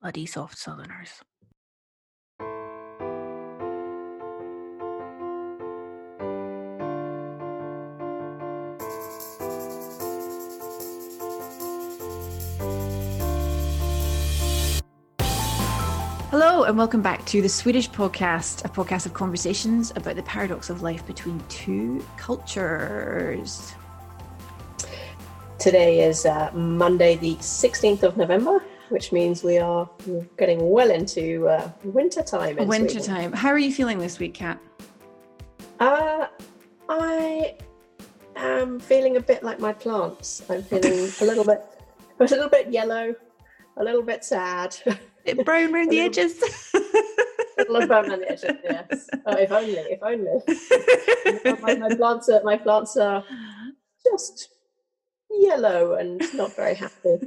Bloody soft southerners. Hello, and welcome back to the Swedish podcast, a podcast of conversations about the paradox of life between two cultures. Today is uh, Monday, the 16th of November, which means we are getting well into uh, winter time. Winter time. How are you feeling this week, Kat? Uh, I am feeling a bit like my plants. I'm feeling a little bit, a little bit yellow, a little bit sad. Bit brown around the edges. a little brown around the edges. Yes. Oh, if only, if only. my, my plants are, my plants are just yellow and not very happy.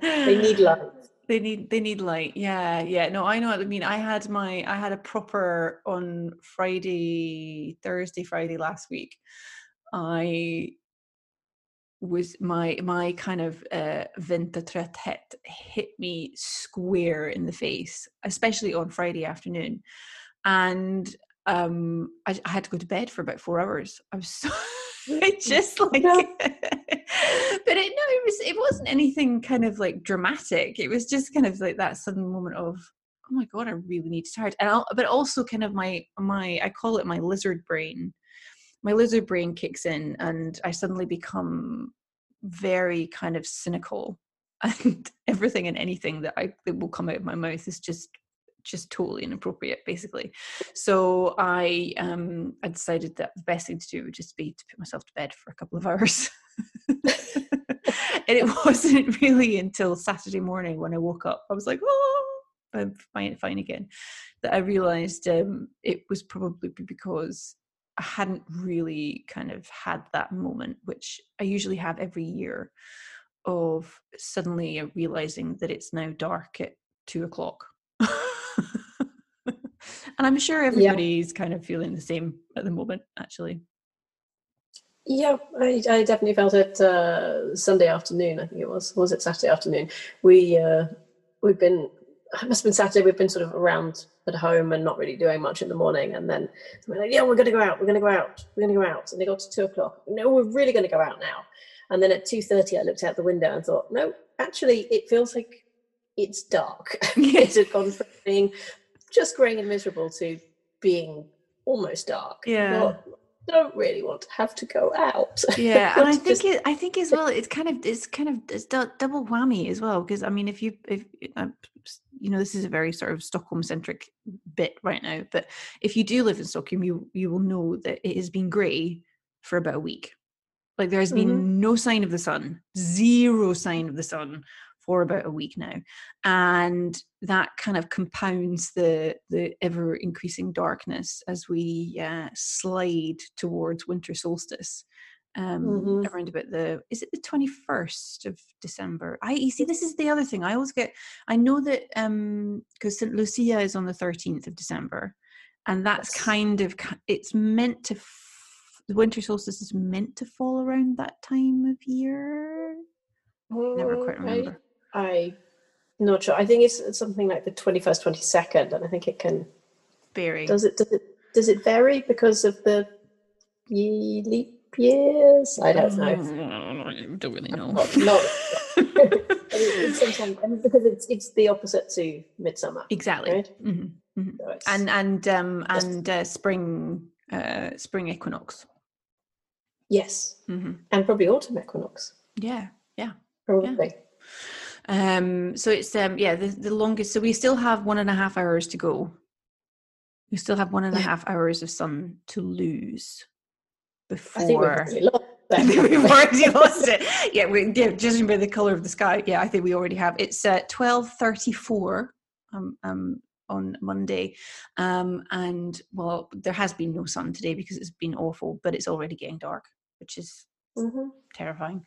they need light. They need they need light. Yeah, yeah. No, I know what I mean. I had my I had a proper on Friday, Thursday, Friday last week. I was my my kind of uh vintertrötthet hit me square in the face, especially on Friday afternoon, and um I, I had to go to bed for about four hours. I was so it just like but it no it was it wasn't anything kind of like dramatic. It was just kind of like that sudden moment of oh my god i really need to start and I'll, but also kind of my my i call it my lizard brain. My lizard brain kicks in and i suddenly become very kind of cynical. And everything and anything that i that will come out of my mouth is just just totally inappropriate basically. So i um i decided that the best thing to do would just be to put myself to bed for a couple of hours. And it wasn't really until saturday morning when i woke up i was like oh i'm fine fine again that i realized um it was probably because i hadn't really kind of had that moment which i usually have every year of suddenly realizing that it's now dark at two o'clock and I'm sure everybody's yeah. kind of feeling the same at the moment, actually. Yeah, I, I definitely felt it uh, Sunday afternoon. I think it was. Was it Saturday afternoon? We uh, we've been. It must have been Saturday. We've been sort of around at home and not really doing much in the morning. And then we're like, yeah, we're going to go out. We're going to go out. We're going to go out. And they got to two o'clock. No, we're really going to go out now. And then at two thirty, I looked out the window and thought, no, actually, it feels like it's dark. it had gone from being just grey and miserable to being almost dark. Yeah. Not, don't really want to have to go out. Yeah, and I think just... it, I think as well, it's kind of it's kind of it's double whammy as well because I mean, if you if uh, you know this is a very sort of Stockholm centric bit right now, but if you do live in Stockholm, you you will know that it has been grey for about a week. Like there has been mm-hmm. no sign of the sun, zero sign of the sun for about a week now and that kind of compounds the the ever increasing darkness as we uh, slide towards winter solstice um mm-hmm. around about the is it the 21st of december i you see this is the other thing i always get i know that um because st lucia is on the 13th of december and that's yes. kind of it's meant to the winter solstice is meant to fall around that time of year never quite remember I not sure. I think it's something like the twenty first, twenty second, and I think it can vary. Does it? Does it? Does it vary because of the leap years? I don't know. I don't really know. Not, not it's sometimes and because it's it's the opposite to midsummer. Exactly. Right? Mm-hmm. Mm-hmm. So and and um and uh, spring uh spring equinox. Yes. Mm-hmm. And probably autumn equinox. Yeah. Yeah. Probably. Yeah. Um, so it's um, yeah, the, the longest. So we still have one and a half hours to go. We still have one and a half hours of sun to lose before. We've already lost it. Yeah, we, yeah, judging by the color of the sky, yeah, I think we already have. It's uh, twelve thirty-four. Um, um, on Monday. Um, and well, there has been no sun today because it's been awful, but it's already getting dark, which is Mm-hmm. Terrifying.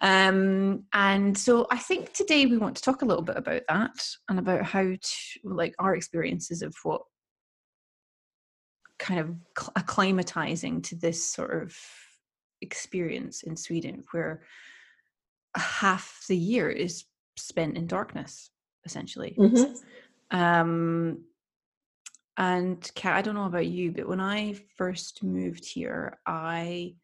Um, and so I think today we want to talk a little bit about that and about how to, like, our experiences of what kind of acclimatizing to this sort of experience in Sweden, where half the year is spent in darkness, essentially. Mm-hmm. Um, and Kat, I don't know about you, but when I first moved here, I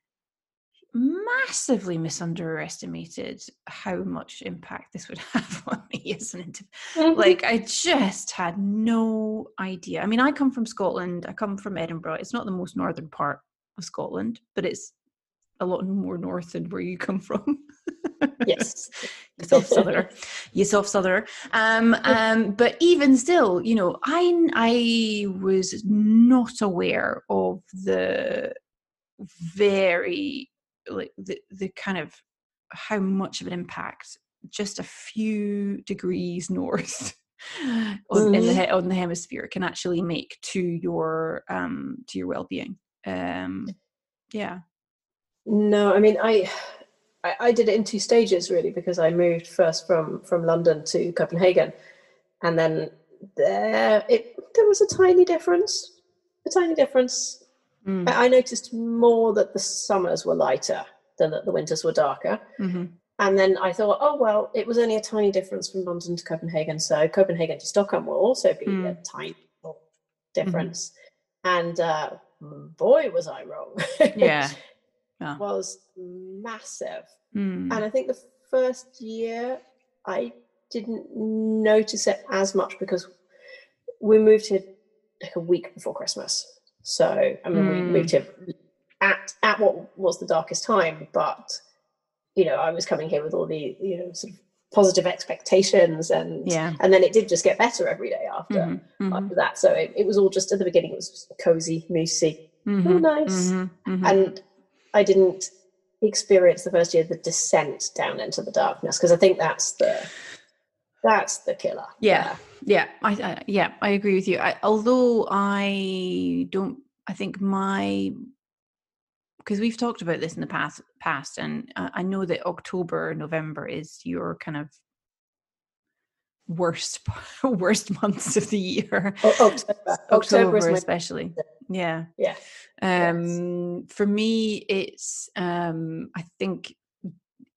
massively misunderestimated how much impact this would have on me as an individual. Like, I just had no idea. I mean, I come from Scotland, I come from Edinburgh. It's not the most northern part of Scotland, but it's a lot more north than where you come from. yes. you soft southerner. You soft southerner. Um, um, but even still, you know, I I was not aware of the very like the the kind of how much of an impact just a few degrees north on, mm-hmm. in the on the hemisphere can actually make to your um to your well-being um yeah no i mean i I, I did it in two stages really because I moved first from from London to Copenhagen, and then there it there was a tiny difference, a tiny difference. Mm. I, noticed more that the summers were lighter than that the winters were darker. Mm-hmm. And then I thought, oh well, it was only a tiny difference from London to Copenhagen, so Copenhagen to Stockholm will also be mm. a tiny difference. Mm-hmm. And uh, boy, was I wrong! yeah, yeah. was massive. Mm. And I think the first year I didn't notice it as much because we moved here like a week before Christmas. So I mean, mm. we moved here at at what was the darkest time, but you know, I was coming here with all the you know sort of positive expectations and yeah. and then it did just get better every day after mm-hmm. after mm-hmm. that so it, it, was all just at the beginning it was cozy moosey mm-hmm. oh, nice mm-hmm. Mm-hmm. and I didn't experience the first year the descent down into the darkness because I think that's the that's the killer. Yeah, yeah, I, I, yeah, I agree with you. I, although I don't, I think my because we've talked about this in the past, past, and I know that October, November is your kind of worst worst months of the year. Oh, October, October, October especially. Yeah. Yeah. Um, yes. For me, it's um, I think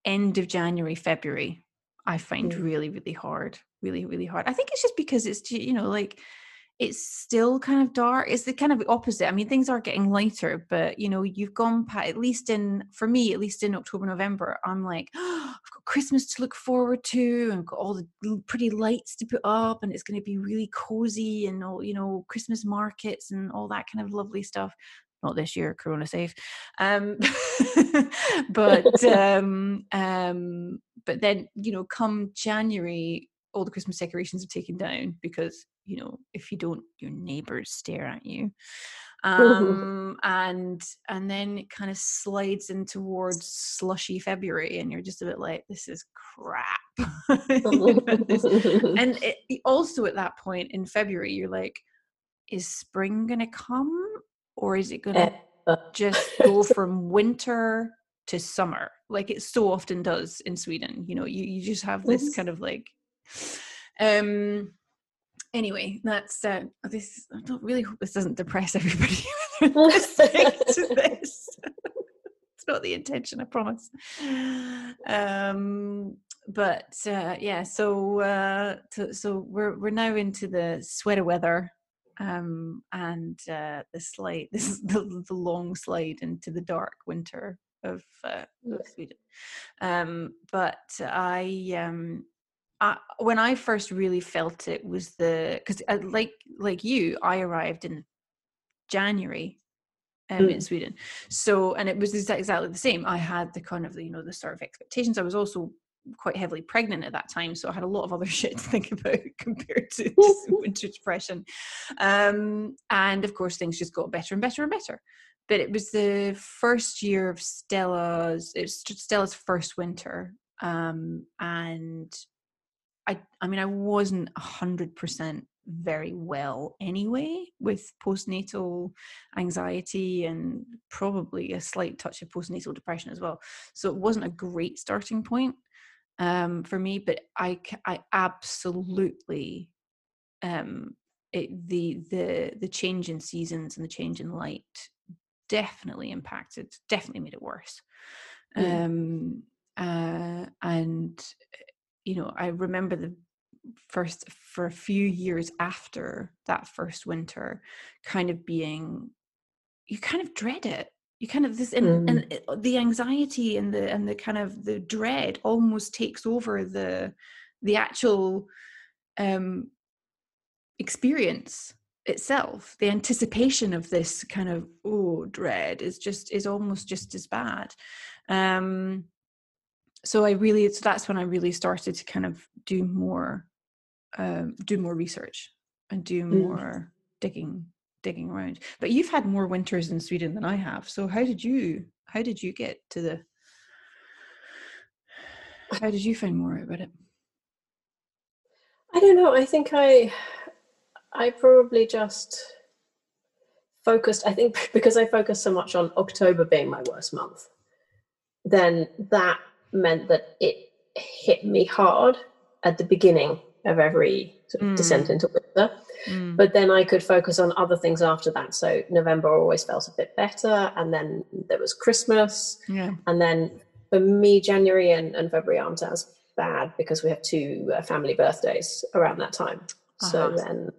end of January, February. I find really, really hard. Really, really hard. I think it's just because it's you know like it's still kind of dark. It's the kind of opposite. I mean, things are getting lighter, but you know, you've gone past, at least in, for me, at least in October, November, I'm like, oh, I've got Christmas to look forward to and got all the pretty lights to put up and it's going to be really cozy and all, you know, Christmas markets and all that kind of lovely stuff. Not this year, Corona safe. Um, but, um, um, but then, you know, come January, all the Christmas decorations are taken down because you know if you don't your neighbors stare at you. Um and and then it kind of slides in towards slushy february and you're just a bit like this is crap. And it, also at that point in february you're like is spring gonna come or is it gonna eh, just go from winter to summer like it so often does in sweden you know you, you just have this kind of like um anyway, that's uh, this. I don't really hope this doesn't depress everybody to this. it's not the intention, I promise. Um, but uh, yeah, so uh, to, so we're we're now into the sweater weather. Um, and uh, the slide, this is the, the long slide into the dark winter of, uh, of Sweden. Um, but I um, I, when I first really felt it was the because uh, like like you, I arrived in January um, mm. in Sweden. So and it was exactly the same. I had the kind of you know the sort of expectations. I was also quite heavily pregnant at that time, so I had a lot of other shit to think about compared to winter depression. Um, and of course, things just got better and better and better. But it was the first year of Stella's. It's Stella's first winter, um, and I I mean I wasn't hundred percent very well anyway with postnatal anxiety and probably a slight touch of postnatal depression as well. So it wasn't a great starting point um, for me, but I I absolutely um, it, the the the change in seasons and the change in light definitely impacted, definitely made it worse. Um, uh, and you know, I remember the first for a few years after that first winter kind of being you kind of dread it you kind of this and, mm. and the anxiety and the and the kind of the dread almost takes over the the actual um experience itself the anticipation of this kind of oh dread is just is almost just as bad um so i really so that's when i really started to kind of do more um do more research and do mm. more mm. digging digging around but you've had more winters in sweden than i have so how did you how did you get to the how did you find more about it i don't know i think i I probably just focused, I think because I focused so much on October being my worst month, then that meant that it hit me hard at the beginning of every sort of mm. descent into winter. Mm. But then I could focus on other things after that. So November always felt a bit better. And then there was Christmas. Yeah. And then for me, January and, and February aren't as bad because we have two uh, family birthdays around that time. Uh-huh. So then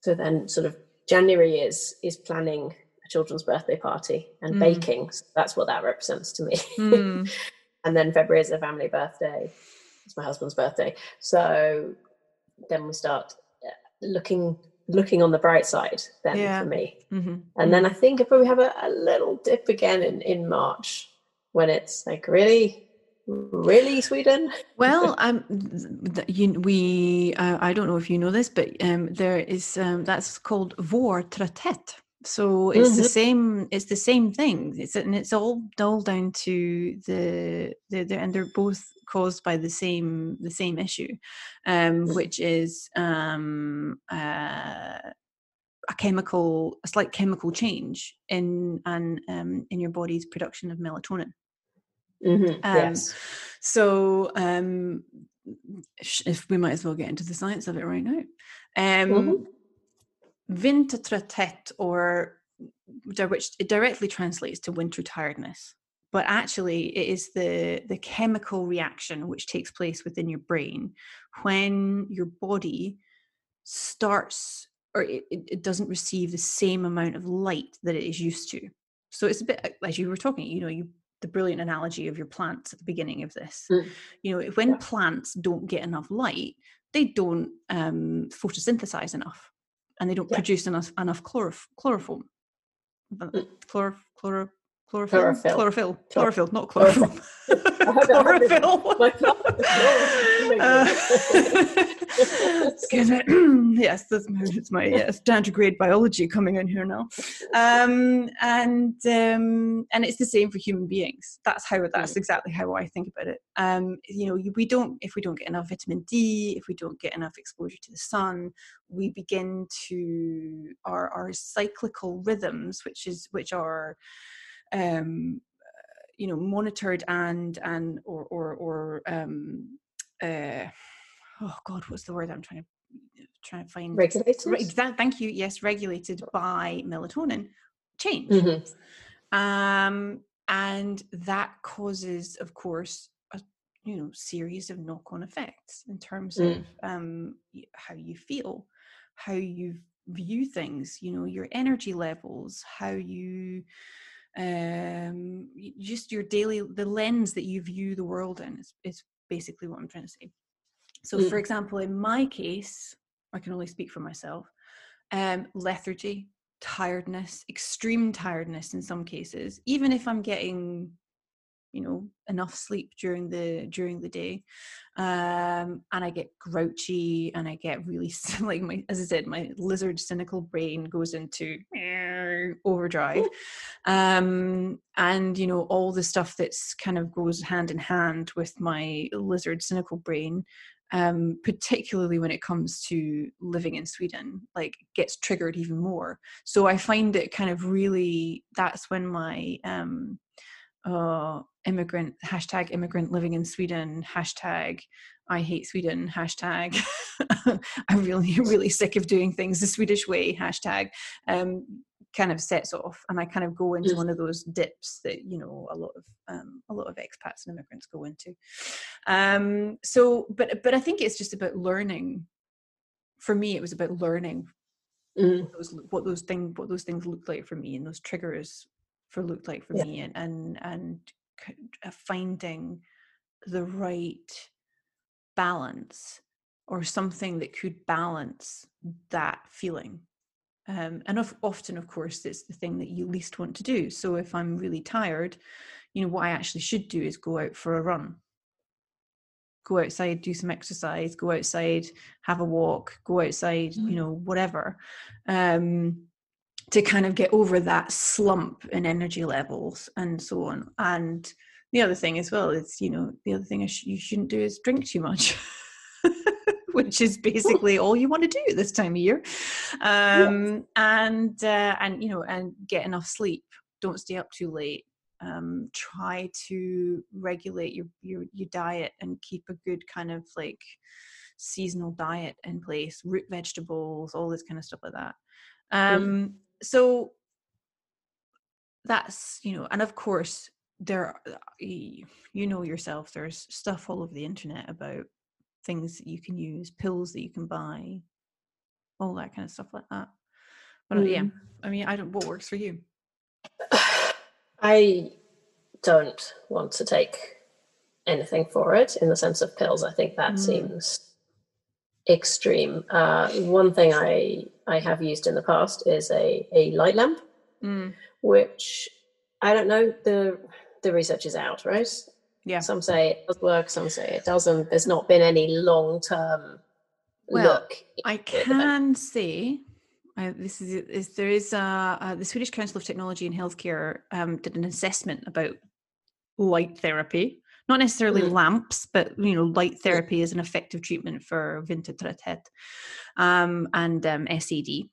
so then sort of January is is planning a children's birthday party and mm. baking. So that's what that represents to me. Mm. and then February is a family birthday. It's my husband's birthday. So then we start uh, looking looking on the bright side then yeah. for me. Mm-hmm. And then I think I probably have a, a little dip again in, in March when it's like really really sweden well um you, we uh, i don't know if you know this but um there is um that's called vårtrötthet so it's mm-hmm. the same it's the same thing it's and it's all all down to the, the, the and they're both caused by the same the same issue um mm. which is um uh a chemical a slight chemical change in and um, in your body's production of melatonin Mm-hmm. Um, yes. So, um, if we might as well get into the science of it right now. Um, mm-hmm. or which it directly translates to winter tiredness, but actually it is the the chemical reaction which takes place within your brain when your body starts or it, it doesn't receive the same amount of light that it is used to. So it's a bit as you were talking, you know, you the brilliant analogy of your plants at the beginning of this. Mm. You know, when yeah. plants don't get enough light, they don't um, photosynthesize enough, and they don't yeah. produce enough enough chloroph- chloroform. Mm. Chlor- chloro- chlorophyll, chlorophyll, chlorophyll, chlorophyll, not chlorophyll. chlorophyll. excuse me. yes, that's my, it's my yes, grade biology coming in here now, um, and um, and it's the same for human beings. That's how that's exactly how I think about it. Um, you know, we don't if we don't get enough vitamin D, if we don't get enough exposure to the sun, we begin to our our cyclical rhythms, which is which are um, you know monitored and and or or or um, uh, oh god what's the word i'm trying to trying to find regulated thank you yes regulated by melatonin change mm-hmm. um and that causes of course a you know series of knock-on effects in terms mm. of um how you feel how you view things you know your energy levels how you um, just your daily the lens that you view the world in is, is basically what i'm trying to say so mm. for example in my case i can only speak for myself um, lethargy tiredness extreme tiredness in some cases even if i'm getting you know enough sleep during the during the day um and i get grouchy and i get really like my as i said my lizard cynical brain goes into overdrive um and you know all the stuff that's kind of goes hand in hand with my lizard cynical brain um, particularly when it comes to living in Sweden, like gets triggered even more. So I find it kind of really that's when my um, uh, immigrant hashtag immigrant living in Sweden hashtag I hate Sweden hashtag I'm really really sick of doing things the Swedish way hashtag um, kind of sets off and i kind of go into Mm. one of those dips that you know a lot of um, a lot of expats and immigrants go into um so but but i think it's just about learning for me it was about learning Mm. what those what those things what those things looked like for me and those triggers for looked like for Yeah. me and and and uh, finding the right balance or something that could balance that feeling um, and of, often of course it's the thing that you least want to do so if i'm really tired you know what i actually should do is go out for a run go outside do some exercise go outside have a walk go outside Mm. you know whatever um to kind of get over that slump in energy levels and so on. And the other thing as well is you know the other thing you shouldn't do is drink too much which is basically all you want to do at this time of year. Um and uh, and you know and get enough sleep. Don't stay up too late. Um try to regulate your your your diet and keep a good kind of like seasonal diet in place root vegetables all this kind of stuff like that. Um so that's you know and of course there are- you know yourself there's stuff all over the internet about things that you can use pills that you can buy all that kind of stuff like that but uh, yeah Mm. i mean i don't what works for you I don't want to take anything for it in the sense of pills. I think that Mm. seems extreme. Uh, one thing I I have used in the past is a a light lamp, mm. which I don't know the the research is out, right? yeah Some say it does work, some say it doesn't. There's not been any long term Well, look. I can uh, this is, is there is uh, uh, the Swedish Council of Technology and Healthcare um, did an assessment about light therapy, not necessarily Mm. lamps, but you know, light therapy is an effective treatment for vintertrötthet um, and um, SAD,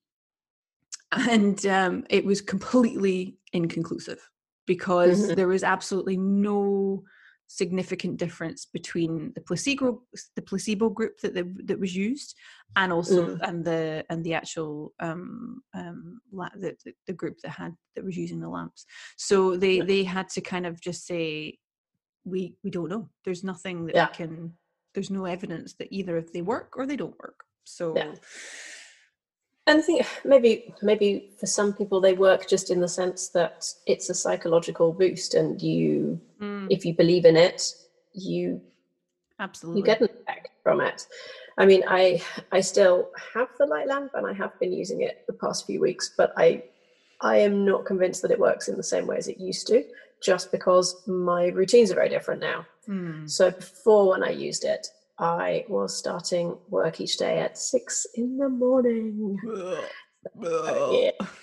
and um, it was completely inconclusive because Mhm. there was absolutely no significant difference between the placebo the placebo group that the, that was used and also Mm. and the and the actual um um la- the, the the group that had that was using the lamps so they they had to kind of just say we we don't know there's nothing that Yeah. can there's no evidence that either if they work or they don't work so Yeah. And I think maybe maybe for some people they work just in the sense that it's a psychological boost, and you, mm, if you believe in it, you absolutely you get an effect from it. I mean, I I still have the light lamp, and I have been using it the past few weeks, but I I am not convinced that it works in the same way as it used to, just because my routines are very different now. Mm, So before, when I used it, I was starting work each day at six in the morning.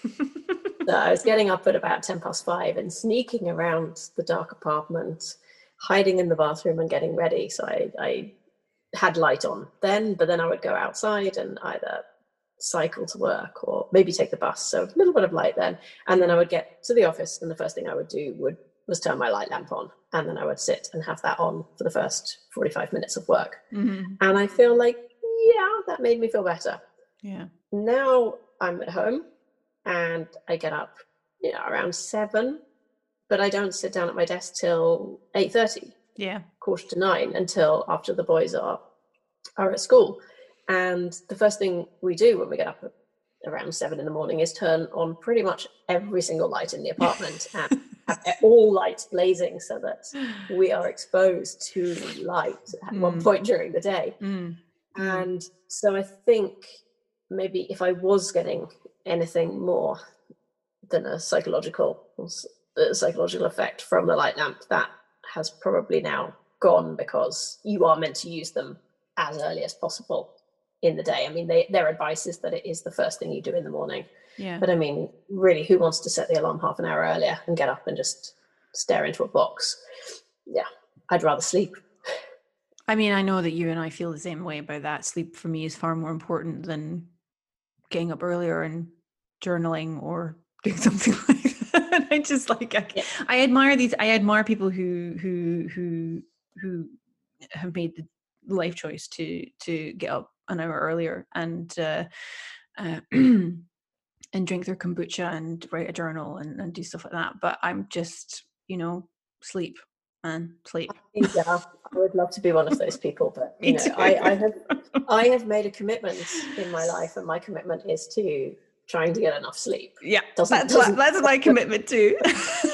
So I was getting up at about 10 past five and sneaking around the dark apartment, hiding in the bathroom and getting ready. So I, I had light on then, but then I would go outside and either cycle to work or maybe take the bus. So a little bit of light then. And then I would get to the office and the first thing I would do would was turn my light lamp on. And then I would sit and have that on for the first 45 minutes of work. Mhm, And I feel like, yeah, that made me feel better yeah now I'm at home and I get up, you know, around seven, but I don't sit down at my desk till eight thirty, yeah quarter to nine, until after the boys are are at school. And the first thing we do when we get up around seven in the morning is turn on pretty much every single light in the apartment and all lights blazing so that we are exposed to light at one Mm. point during the day. Mm, Mm. And so I think maybe if I was getting anything more than a psychological a psychological effect from the light lamp, that has probably now gone because you are meant to use them as early as possible in the day. I mean, they, their advice is that it is the first thing you do in the morning. yeah But I mean, really, who wants to set the alarm half an hour earlier and get up and just stare into a box? Yeah, I'd rather sleep. I mean, I know that you and I feel the same way about that. Sleep for me is far more important than getting up earlier and journaling or doing something like that. And I just like I, Yeah. I admire these. I admire people who who who who have made the life choice to to get up an hour earlier and uh, uh, and drink their kombucha and write a journal and, and do stuff like that. But I'm just, you know, sleep and sleep. Yeah, I would love to be one of those people, but you know, I, I have I have made a commitment in my life, and my commitment is to trying to get enough sleep. Yeah, doesn't, that's, doesn't, that's my commitment too.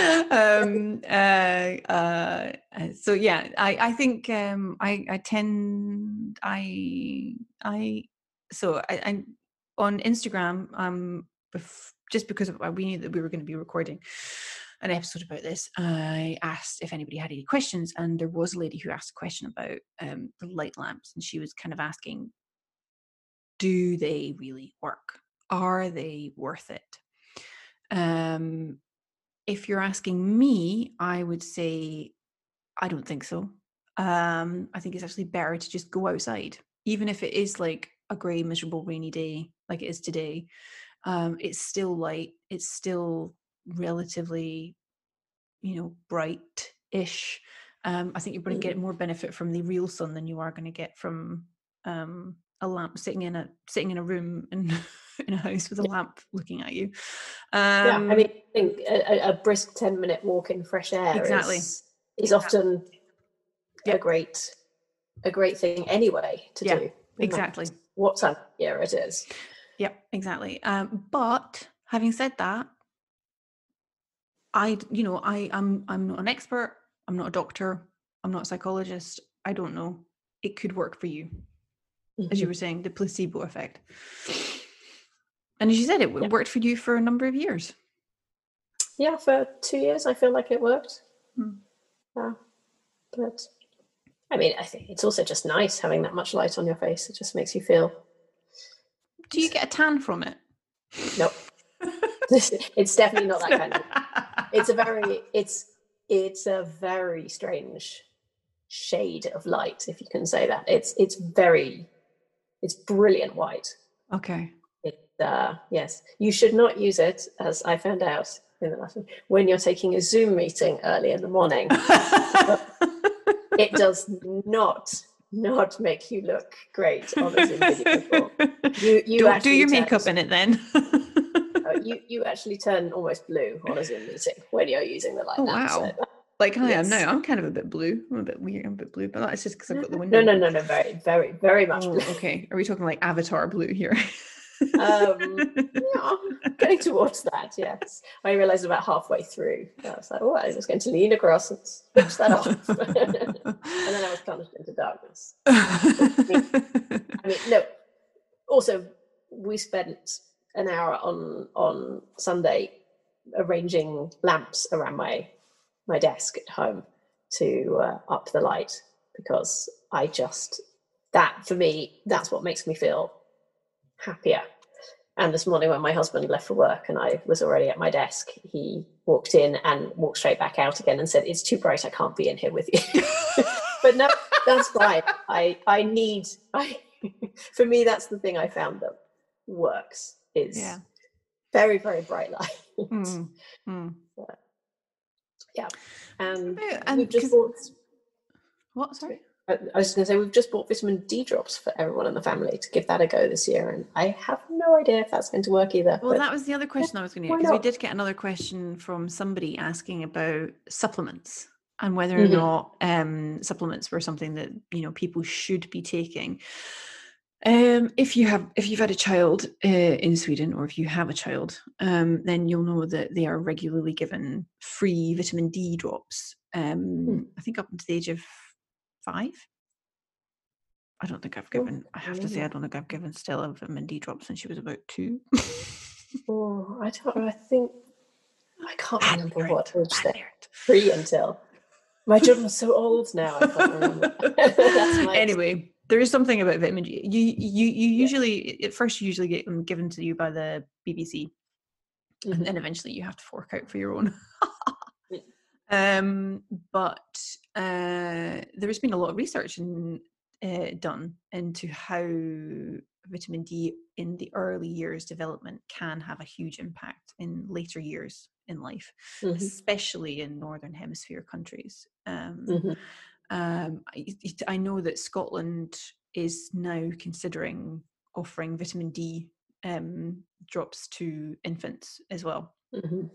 um uh, uh so yeah i i think um i i tend i i so i, I on instagram um bef- just because of, we knew that we were going to be recording an episode about this, I asked if anybody had any questions, and there was a lady who asked a question about um, the light lamps, and she was kind of asking, "Do they really work? Are they worth it?" Um, if you're asking me, I would say I don't think so. Um, I think it's actually better to just go outside, even if it is like a grey, miserable, rainy day like it is today. Um, it's still light. It's still relatively, you know, bright-ish. Um, I think you're going to get more benefit from the real sun than you are going to get from um, a lamp sitting in a sitting in a room in in a house with a lamp looking at you. Um, yeah, I mean, I think a, a, brisk ten minute walk in fresh air exactly is, is often yeah. a great a great thing anyway to yeah, do. Exactly. What time of year it is. Yeah, exactly. Um, but having said that, I, you know, I, I'm, I'm not an expert. I'm not a doctor. I'm not a psychologist. I don't know. It could work for you, mm-hmm. as you mm-hmm. were saying, the placebo effect. And as you said, it yeah. worked for you for a number of years. Yeah, for two years, I feel like it worked. Hmm. Yeah, but I mean, I think it's also just nice having that much light on your face. It just makes you feel. Do you get a tan from it? Nope. it's definitely not that kind of it's a very it's it's a very strange shade of light if you can say that it's it's very it's brilliant white. Okay. It uh yes. You should not use it as i found out in the last one, when you're taking a zoom meeting early in the morning. It does not not make you look great on a zoom video you you do, do your makeup in it then. You you actually turn almost blue on a Zoom meeting when you're using the light. Oh, wow. So, like I yes. am now. I'm kind of a bit blue. I'm a bit weird. I'm a bit blue, but that's just because I've got the window. No, no, no, no. Very, very, very much oh, blue. Okay. Are we talking like Avatar blue here? um, yeah, getting towards that. Yes, I realised about halfway through. I was like, "Oh, I was going to lean across and switch that off," and then I was plunged into darkness. I mean, no. Also, we spent an hour on on Sunday arranging lamps around my my desk at home to uh, up the light because I just that for me that's what makes me feel happier. And this morning when my husband left for work and I was already at my desk, he walked in and walked straight back out again and said, "It's too bright. I can't be in here with you." but no, that's fine. I I need I for me that's the thing I found that works is yeah. very very bright light. Mm, mm. Yeah, and, and we've just bought. What? Sorry. I was going to say we've just bought vitamin D drops for everyone in the family to give that a go this year, and I have no idea if that's going to work either. Well, that was the other question I was going to because we did get another question from somebody asking about supplements and whether or mm-hmm. not um, supplements were something that you know people should be taking. Um, if you have, if you've had a child uh, in Sweden, or if you have a child, um, then you'll know that they are regularly given free vitamin D drops. Um, hmm. I think up until the age of five. I don't think I've oh, given. Oh, I have to say, I don't think I've given Stella vitamin D drops since she was about two. oh, I don't. I think I can't remember what age they free until. My children are so old now. I can't remember. anyway, there is something about vitamin D. You you you usually yeah. at first you usually get them given to you by the BVC, mm-hmm. and then eventually you have to fork out for your own. um, but uh, there has been a lot of research in, uh, done into how vitamin D in the early years development can have a huge impact in later years in life, mm-hmm. especially in northern hemisphere countries. Um, mm-hmm um, I, I know that Scotland is now considering offering vitamin D um, drops to infants as well. Mm-hmm.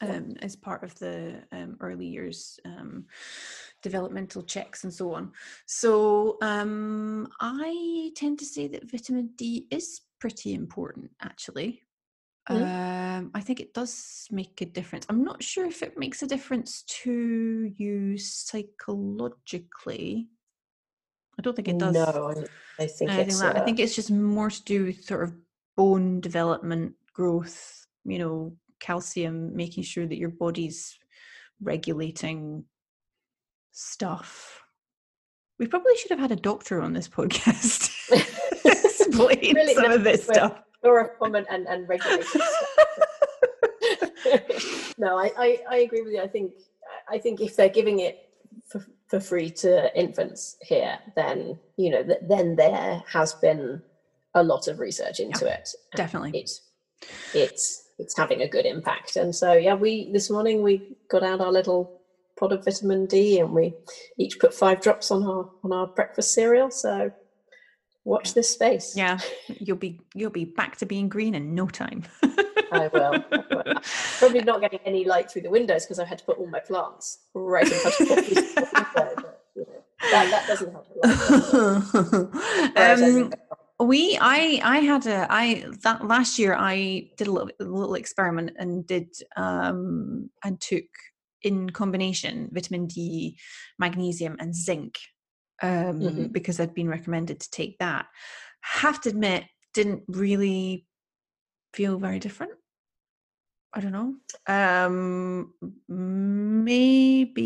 Um, as part of the um, early years um, developmental checks and so on. So um, I tend to say that vitamin D is pretty important, actually. Mhm. Um, I think it does make a difference. I'm not sure if it makes a difference to you psychologically. I don't think it does No, I, I think anything it's. that. I uh, think it's just more to do with sort of bone development, growth, you know, calcium, making sure that your body's regulating stuff. We probably should have had a doctor on this podcast. Explain Really some of this stuff. Chloroform and, and regulation stuff. no, I, I, I agree with you. I think I think if they're giving it for, for free to infants here, then you know th- then there has been a lot of research into it. Definitely. It's it's it's having a good impact. And so yeah, we this morning we got out our little pot of vitamin D and we each put five drops on our on our breakfast cereal. So watch this space. Yeah, you'll be you'll be back to being green in no time. I will. I will. Probably not getting any light through the windows because I've had to put all my plants right in front of the window. But, you know, that, that doesn't help. a lot. Um, we i i had a i that last year i did a little, a little experiment and did um and took in combination vitamin d magnesium and zinc um Mhm. because i'd been recommended to take that have to admit didn't really feel very different i don't know um maybe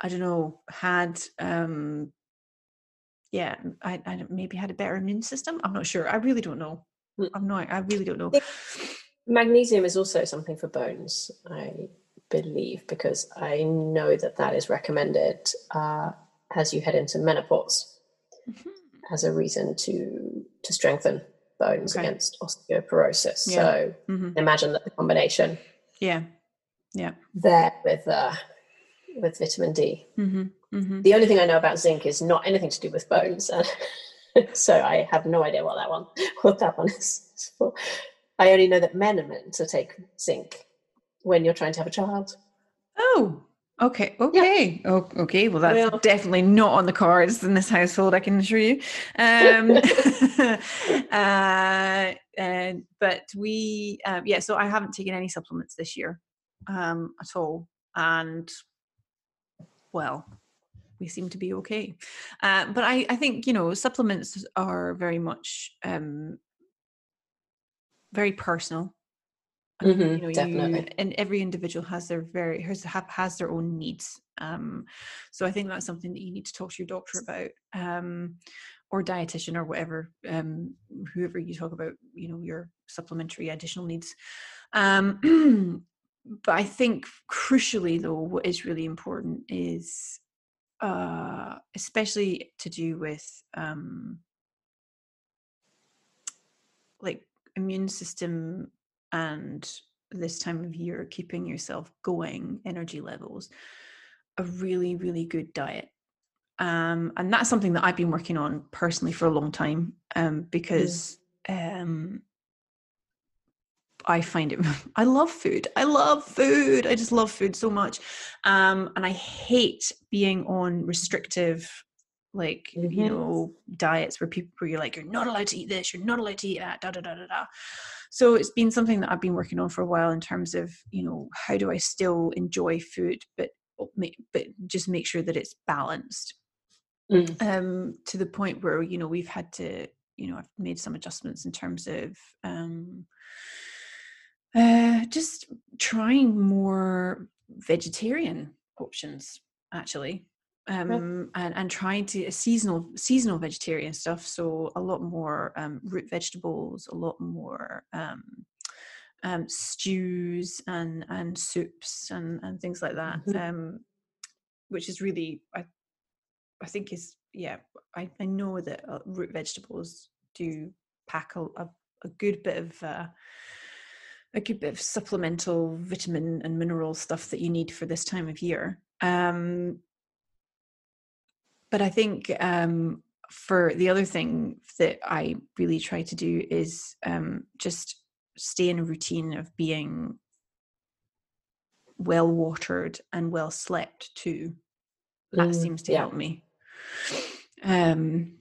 I don't know, had um yeah, I, I maybe had a better immune system. I'm not sure. I really don't know. Mm. I'm not. I really don't know. magnesium is also something for bones, I believe, because I know that that is recommended uh, as you head into menopause Mhm. as a reason to to strengthen bones Okay. against osteoporosis. Yeah. So Mhm. imagine that the combination Yeah. Yeah. there with uh, with vitamin D. hmm hmm The only thing I know about zinc is not anything to do with bones, and so I have no idea what that one what that one is. I only know that men are meant to take zinc when you're trying to have a child. Oh. Okay. Okay. Oh, okay. Well, that's Well- definitely not on the cards in this household. I can assure you. Um, uh, and but we, um, yeah. So I haven't taken any supplements this year um, at all, and well, we seem to be okay. Uh, but I, I think you know supplements are very much um, very personal. Mhm, you know, definitely. You, and every individual has their very has has their own needs. Um, so I think that's something that you need to talk to your doctor about, um, or dietitian or whatever, um, whoever you talk about. You know, your supplementary additional needs. Um, but I think crucially, though, what is really important is, uh, especially to do with um, like immune system and this time of year keeping yourself going energy levels a really really good diet um and that's something that i've been working on personally for a long time um because um I find it I love food. I love food. I just love food so much. Um and I hate being on restrictive like you Mhm. know diets where people where you're like you're not allowed to eat this, you're not allowed to eat that, da da da da da. So it's been something that I've been working on for a while in terms of, you know, how do I still enjoy food but but just make sure that it's balanced Mm. um, to the point where you know we've had to you know i've made some adjustments in terms of um, uh, just trying more vegetarian options actually um, and, and trying to uh, seasonal seasonal vegetarian stuff so a lot more um, root vegetables a lot more um, um, stews and and soups and and things like that Mhm. um, which is really I, I think is yeah I, I know that uh, root vegetables do pack a, a, a good bit of uh, a good bit of supplemental vitamin and mineral stuff that you need for this time of year um, but I think um, for the other thing that I really try to do is um, just stay in a routine of being well watered and well slept too. That mm, seems to yeah. help me. Um,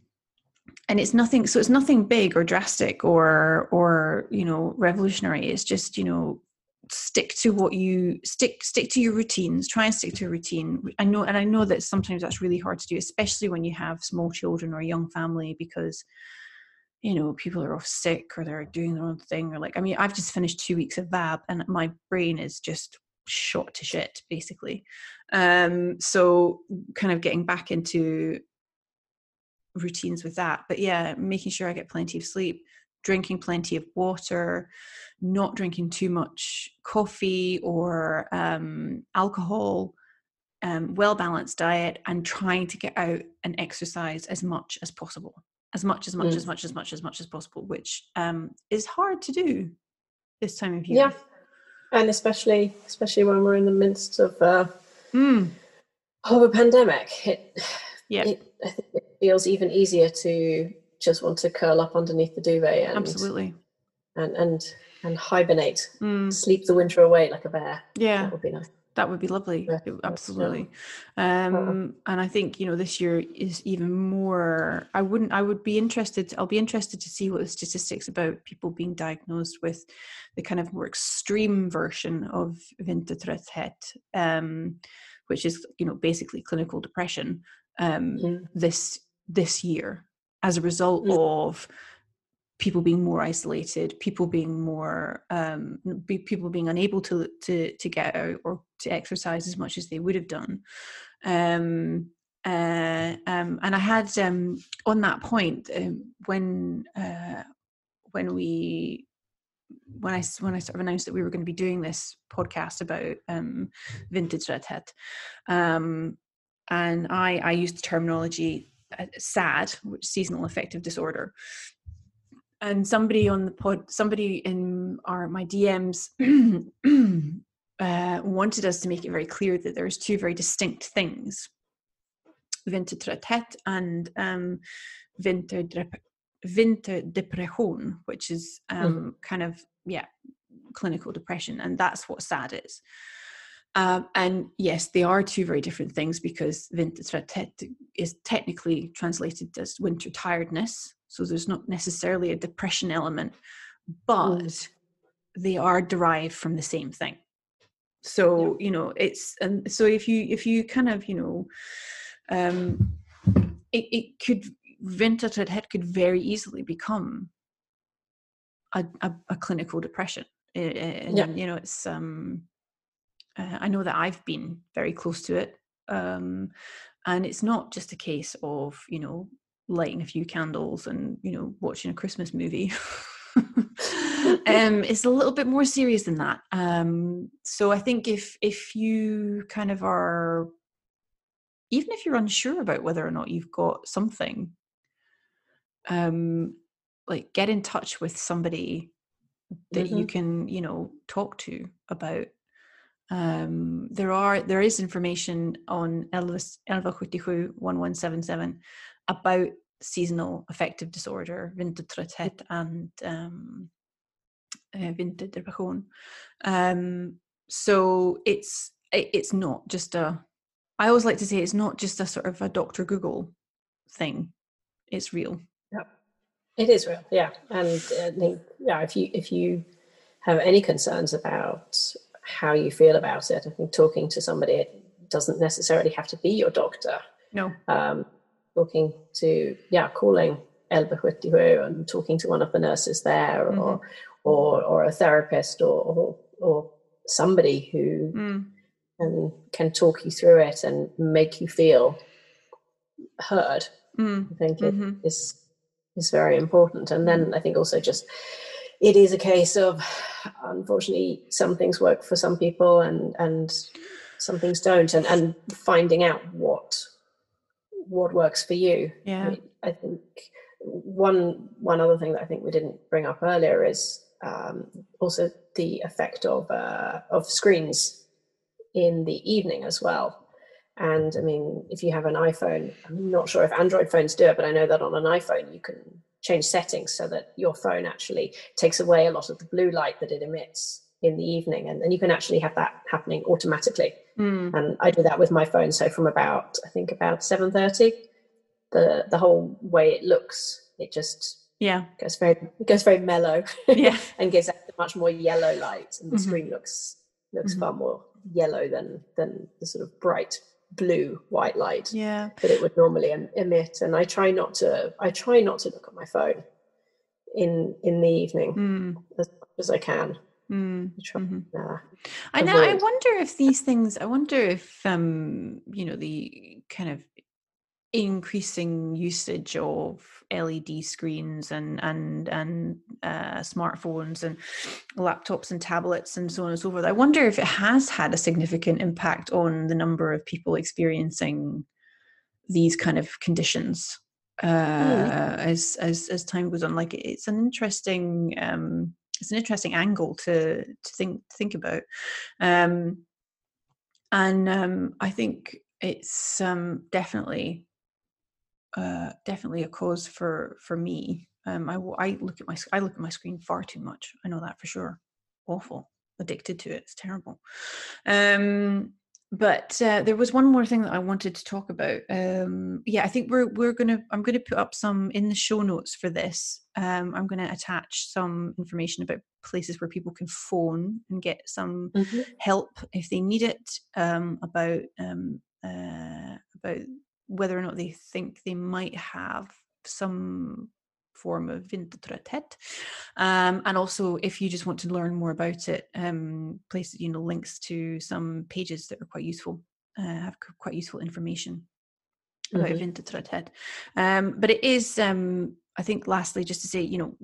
and it's nothing. So it's nothing big or drastic or or you know revolutionary. It's just you know stick to what you stick stick to your routines try and stick to a routine. I know and i know that sometimes that's really hard to do especially when you have small children or a young family because you know people are off sick or they're doing their own thing or like i mean i've just finished two weeks of vab and my brain is just shot to shit basically. Um so kind of getting back into routines with that. But yeah making sure i get plenty of sleep drinking plenty of water not drinking too much coffee or um, alcohol um, well balanced diet and trying to get out and exercise as much as possible as much as much mm. as much as much as much as possible which um, is hard to do this time of year yeah and especially especially when we're in the midst of uh, mm. of a pandemic it yeah it, I think it feels even easier to just want to curl up underneath the duvet and absolutely. and and and hibernate. Mm. sleep the winter away like a bear. Yeah. That would be nice. That would be lovely. Yeah, absolutely. Um and i think you know this year is even more i wouldn't i would be interested i'll be interested to see what the statistics about people being diagnosed with the kind of more extreme version of vintertrötthet um which is you know basically clinical depression um mm. this this year as a result mm. of people being more isolated, people being more um, be, people being unable to to to get out or to exercise as much as they would have done. Um, uh, um, and I had um, on that point um, when uh, when we when I when I sort of announced that we were going to be doing this podcast about um, vintertrötthet, um, and I I used the terminology SAD, which seasonal affective disorder, and somebody on the pod somebody in our my dms uh, wanted us to make it very clear that there's two very distinct things. Vintertrötthet and um, vinterdepression which is um, mm. kind of yeah clinical depression and that's what sad is um, and yes, they are two very different things because vintertrötthet is technically translated as winter tiredness, so there's not necessarily a depression element but mm. they are derived from the same thing so you know it's and so if you if you kind of you know um it, it could vintertrötthet could very easily become a, a, a clinical depression and, yeah. you know it's um uh, i know that i've been very close to it um and it's not just a case of you know lighting a few candles and you know watching a christmas movie um it's a little bit more serious than that um so i think if if you kind of are even if you're unsure about whether or not you've got something um like get in touch with somebody that mm-hmm. you can you know talk to about um, there are there is information on Elvis Elva 1177 about seasonal affective disorder, vintertrötthet and um, uh, vinterdepression. Um, so it's it, it's not just a. I always like to say it's not just a sort of a Doctor Google thing. It's real. Yeah, it is real. Yeah, and think yeah, if you if you have any concerns about how you feel about it, I think talking to somebody it doesn't necessarily have to be your doctor. No. Um, talking to yeah calling Elva and talking to one of the nurses there mm-hmm. or or or a therapist or or, or somebody who mm. can can talk you through it and make you feel heard mm. I think mm-hmm. it is is very important and then I think also just it is a case of unfortunately some things work for some people and and some things don't and and finding out what what works for you. Yeah. I, mean, I, think one one other thing that I think we didn't bring up earlier is um, also the effect of uh, of screens in the evening as well. And I mean, if you have an iPhone, I'm not sure if Android phones do it, but I know that on an iPhone you can change settings so that your phone actually takes away a lot of the blue light that it emits in the evening and then you can actually have that happening automatically mm. and i do that with my phone so from about i think about 7.30 the the whole way it looks it just yeah goes very it goes very mellow yeah and gives a much more yellow light and the mm-hmm. screen looks looks mm-hmm. far more yellow than than the sort of bright blue white light yeah that it would normally emit and i try not to i try not to look at my phone in in the evening mm. as much as i can Mm. I, mm-hmm. uh, I know i wonder if these things i wonder if um you know the kind of increasing usage of LED screens and and and uh, smartphones and laptops and tablets and so on and so forth. I wonder if it has had a significant impact on the number of people experiencing these kind of conditions uh, mm. as as as time goes on. Like it's an interesting um, it's an interesting angle to to think think about, um, and um, I think it's um, definitely uh, definitely a cause for for me. Um, I, I look at my I look at my screen far too much. I know that for sure. Awful, addicted to it. It's terrible. Um, but uh, there was one more thing that I wanted to talk about. Um, yeah, I think we're we're gonna I'm gonna put up some in the show notes for this. Um, I'm gonna attach some information about places where people can phone and get some mm-hmm. help if they need it um, about um, uh, about whether or not they think they might have some form of vintertrötthet. Um, and also, if you just want to learn more about it, um, place you know links to some pages that are quite useful, uh, have quite useful information about mm-hmm. Um, but it is, um, I think, lastly, just to say, you know,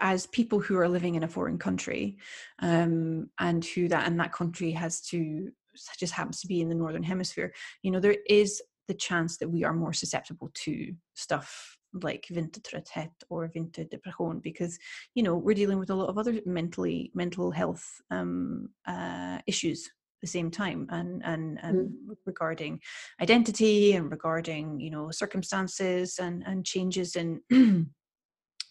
as people who are living in a foreign country, um, and who that and that country has to just happens to be in the northern hemisphere, you know, there is the chance that we are more susceptible to stuff like vintertrötthet or vinterdepression because you know we're dealing with a lot of other mentally mental health um, uh, issues at the same time and and, and mm. regarding identity and regarding you know circumstances and and changes in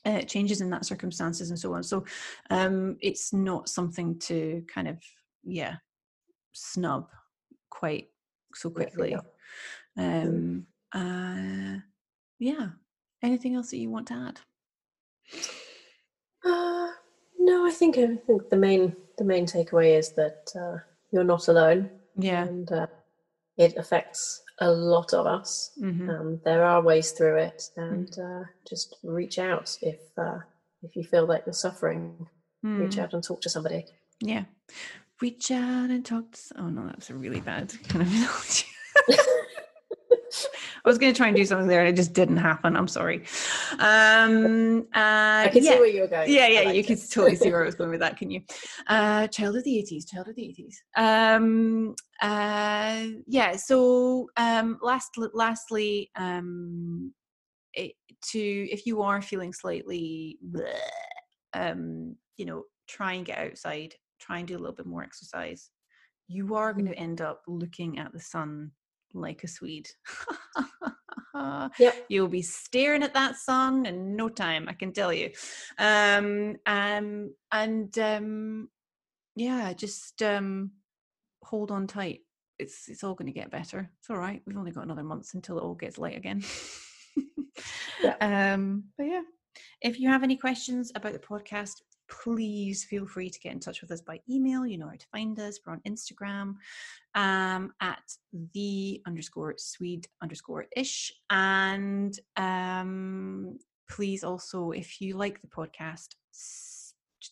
uh, changes in that circumstances and so on. So um it's not something to kind of yeah snub quite so quickly yeah, um, uh, yeah. Anything else that you want to add? Uh, no, I think I think the main the main takeaway is that uh, you're not alone. Yeah, and uh, it affects a lot of us. Mm-hmm. Um, there are ways through it, and mm. uh, just reach out if uh, if you feel like you're suffering. Mm. Reach out and talk to somebody. Yeah, reach out and talk. To, oh no, that's a really bad kind of analogy. I was going to try and do something there and it just didn't happen. I'm sorry. Um, uh, I can yeah. see where you're going. Yeah, yeah, like you can totally see where I was going with that, can you? Uh, child of the 80s, child of the 80s. Um, uh, yeah, so um, last, lastly, um, it, to if you are feeling slightly, bleh, um, you know, try and get outside, try and do a little bit more exercise. You are going to end up looking at the sun like a Swede. yep. You'll be staring at that sun in no time, I can tell you. Um, um, and um, yeah, just um, hold on tight. It's it's all going to get better. It's all right. We've only got another month until it all gets light again. yeah. Um, but yeah, if you have any questions about the podcast, please feel free to get in touch with us by email. You know how to find us. We're on Instagram um, at the underscore Swede underscore ish. And um, please also, if you like the podcast,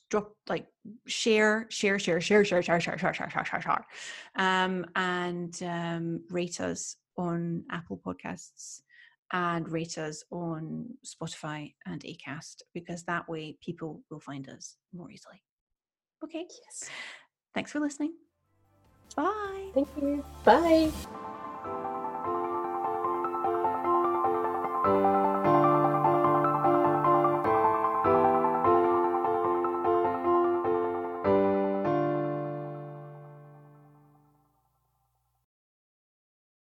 drop like share share share share share share share share share share share share um and um rate us on apple podcasts and rate us on Spotify and Acast because that way people will find us more easily. Okay. Yes. Thanks for listening. Bye. Thank you. Bye.